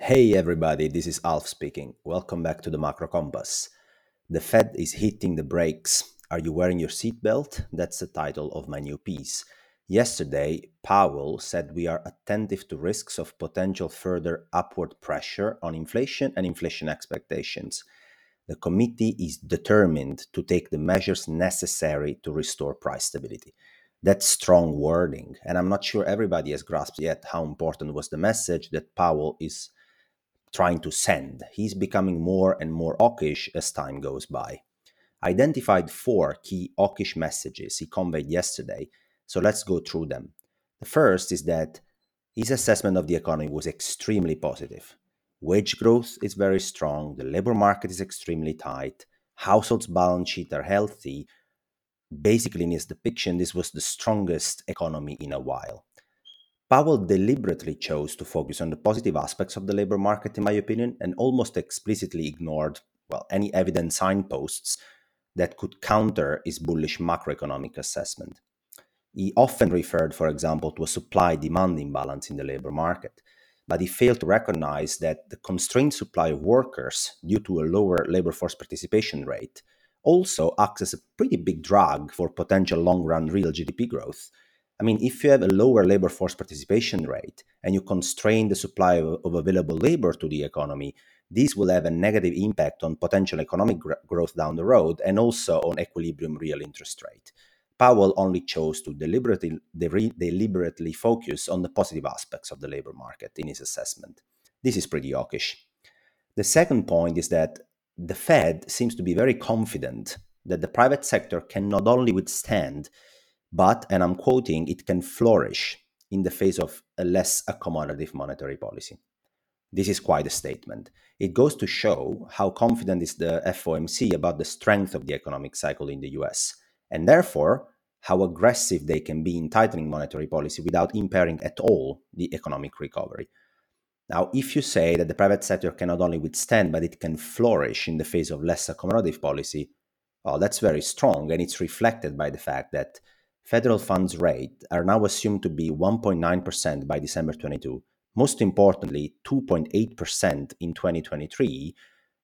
Hey everybody, this is Alf speaking. Welcome back to the Macro Compass. The Fed is hitting the brakes. Are you wearing your seatbelt? That's the title of my new piece. Yesterday, Powell said we are attentive to risks of potential further upward pressure on inflation and inflation expectations. The committee is determined to take the measures necessary to restore price stability. That's strong wording, and I'm not sure everybody has grasped yet how important was the message that Powell is trying to send. He's becoming more and more hawkish as time goes by. Identified four key hawkish messages he conveyed yesterday, so let's go through them. The first is that his assessment of the economy was extremely positive. Wage growth is very strong, the labor market is extremely tight, households' balance sheets are healthy. Basically, in his depiction, this was the strongest economy in a while. Powell deliberately chose to focus on the positive aspects of the labor market, in my opinion, and almost explicitly ignored, well, any evident signposts that could counter his bullish macroeconomic assessment. He often referred, for example, to a supply demand imbalance in the labor market, but he failed to recognize that the constrained supply of workers due to a lower labor force participation rate also acts as a pretty big drag for potential long run real GDP growth I mean, if you have a lower labor force participation rate and you constrain the supply of, of available labor to the economy, this will have a negative impact on potential economic gr- growth down the road and also on equilibrium real interest rate. Powell only chose to deliberately, de- deliberately focus on the positive aspects of the labor market in his assessment. This is pretty hawkish. The second point is that the Fed seems to be very confident that the private sector can not only withstand but, and I'm quoting, it can flourish in the face of a less accommodative monetary policy. This is quite a statement. It goes to show how confident is the FOMC about the strength of the economic cycle in the US, and therefore how aggressive they can be in tightening monetary policy without impairing at all the economic recovery. Now, if you say that the private sector can not only withstand, but it can flourish in the face of less accommodative policy, well, that's very strong, and it's reflected by the fact that federal funds rate are now assumed to be 1.9% by December 22. Most importantly, 2.8% in 2023,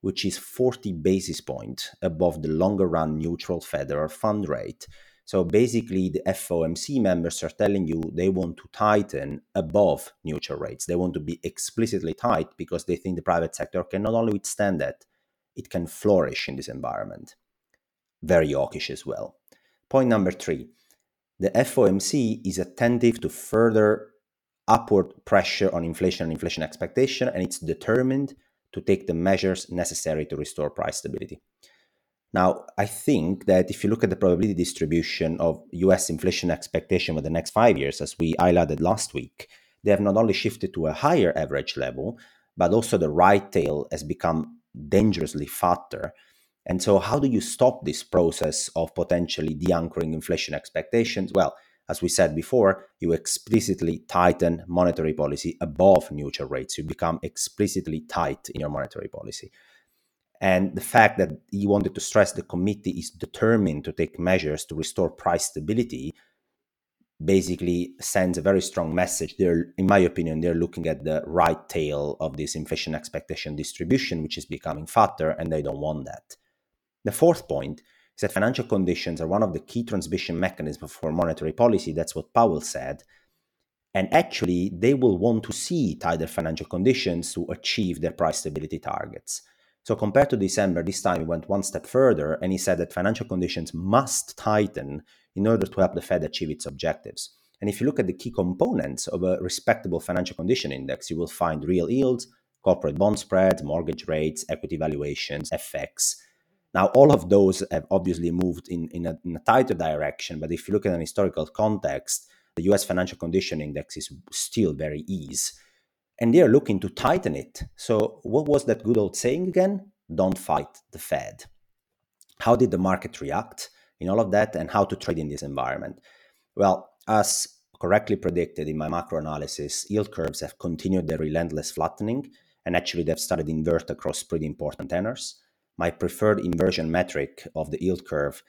which is 40 basis points above the longer run neutral federal fund rate. So basically, the FOMC members are telling you they want to tighten above neutral rates. They want to be explicitly tight because they think the private sector can not only withstand that, it can flourish in this environment. Very hawkish as well. Point number three the FOMC is attentive to further upward pressure on inflation and inflation expectation, and it's determined to take the measures necessary to restore price stability. Now, I think that if you look at the probability distribution of US inflation expectation for the next five years, as we highlighted last week, they have not only shifted to a higher average level, but also the right tail has become dangerously fatter and so, how do you stop this process of potentially de anchoring inflation expectations? Well, as we said before, you explicitly tighten monetary policy above neutral rates. You become explicitly tight in your monetary policy. And the fact that he wanted to stress the committee is determined to take measures to restore price stability basically sends a very strong message. They're, in my opinion, they're looking at the right tail of this inflation expectation distribution, which is becoming fatter, and they don't want that. The fourth point is that financial conditions are one of the key transmission mechanisms for monetary policy. That's what Powell said. And actually, they will want to see tighter financial conditions to achieve their price stability targets. So, compared to December, this time he went one step further and he said that financial conditions must tighten in order to help the Fed achieve its objectives. And if you look at the key components of a respectable financial condition index, you will find real yields, corporate bond spreads, mortgage rates, equity valuations, FX, now, all of those have obviously moved in, in, a, in a tighter direction, but if you look at an historical context, the US financial condition index is still very easy. And they're looking to tighten it. So, what was that good old saying again? Don't fight the Fed. How did the market react in all of that, and how to trade in this environment? Well, as correctly predicted in my macro analysis, yield curves have continued their relentless flattening, and actually they've started invert across pretty important tenors my preferred inversion metric of the yield curve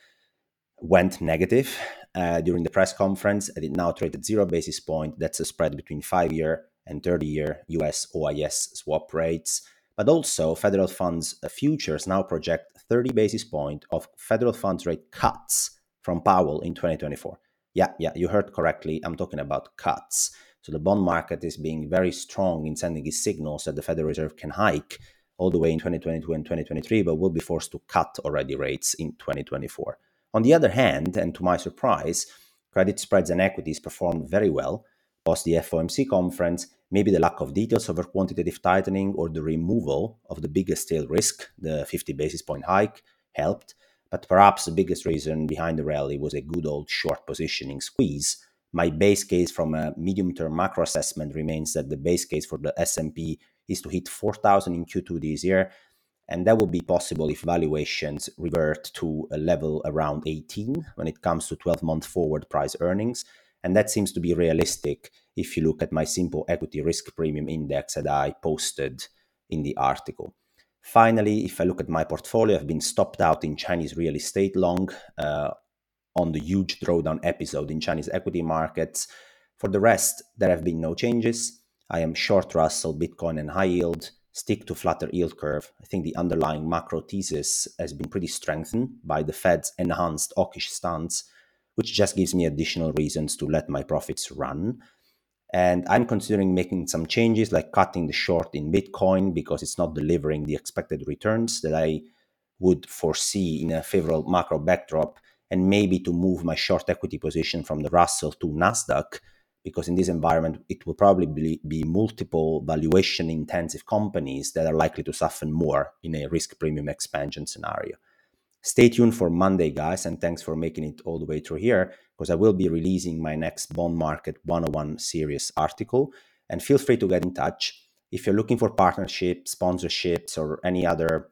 went negative uh, during the press conference and it now traded zero basis point that's a spread between five year and 30 year US OIS swap rates. But also, federal funds futures now project 30 basis point of federal funds rate cuts from Powell in 2024. Yeah, yeah, you heard correctly. I'm talking about cuts. So the bond market is being very strong in sending its signals that the Federal Reserve can hike all the way in 2022 and 2023, but will be forced to cut already rates in 2024. On the other hand, and to my surprise, credit spreads and equities performed very well post the FOMC conference. Maybe the lack of details over quantitative tightening or the removal of the biggest tail risk, the 50 basis point hike, helped. But perhaps the biggest reason behind the rally was a good old short positioning squeeze. My base case from a medium-term macro assessment remains that the base case for the S&P is to hit 4,000 in Q2 this year, and that will be possible if valuations revert to a level around 18 when it comes to 12-month forward price earnings, and that seems to be realistic if you look at my simple equity risk premium index that I posted in the article. Finally, if I look at my portfolio, I've been stopped out in Chinese real estate long uh, on the huge drawdown episode in Chinese equity markets. For the rest, there have been no changes. I am short Russell, Bitcoin, and high yield, stick to flatter yield curve. I think the underlying macro thesis has been pretty strengthened by the Fed's enhanced hawkish stance, which just gives me additional reasons to let my profits run. And I'm considering making some changes like cutting the short in Bitcoin because it's not delivering the expected returns that I would foresee in a favorable macro backdrop, and maybe to move my short equity position from the Russell to NASDAQ because in this environment, it will probably be, multiple valuation intensive companies that are likely to suffer more in a risk premium expansion scenario. Stay tuned for Monday, guys, and thanks for making it all the way through here because I will be releasing my next Bond Market 101 series article. And feel free to get in touch. If you're looking for partnerships, sponsorships, or any other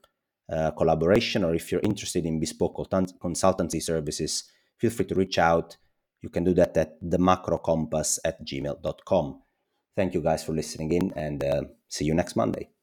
uh, collaboration, or if you're interested in bespoke consultancy services, feel free to reach out. You can do that at themacrocompass at gmail.com. Thank you guys for listening in and uh, see you next Monday.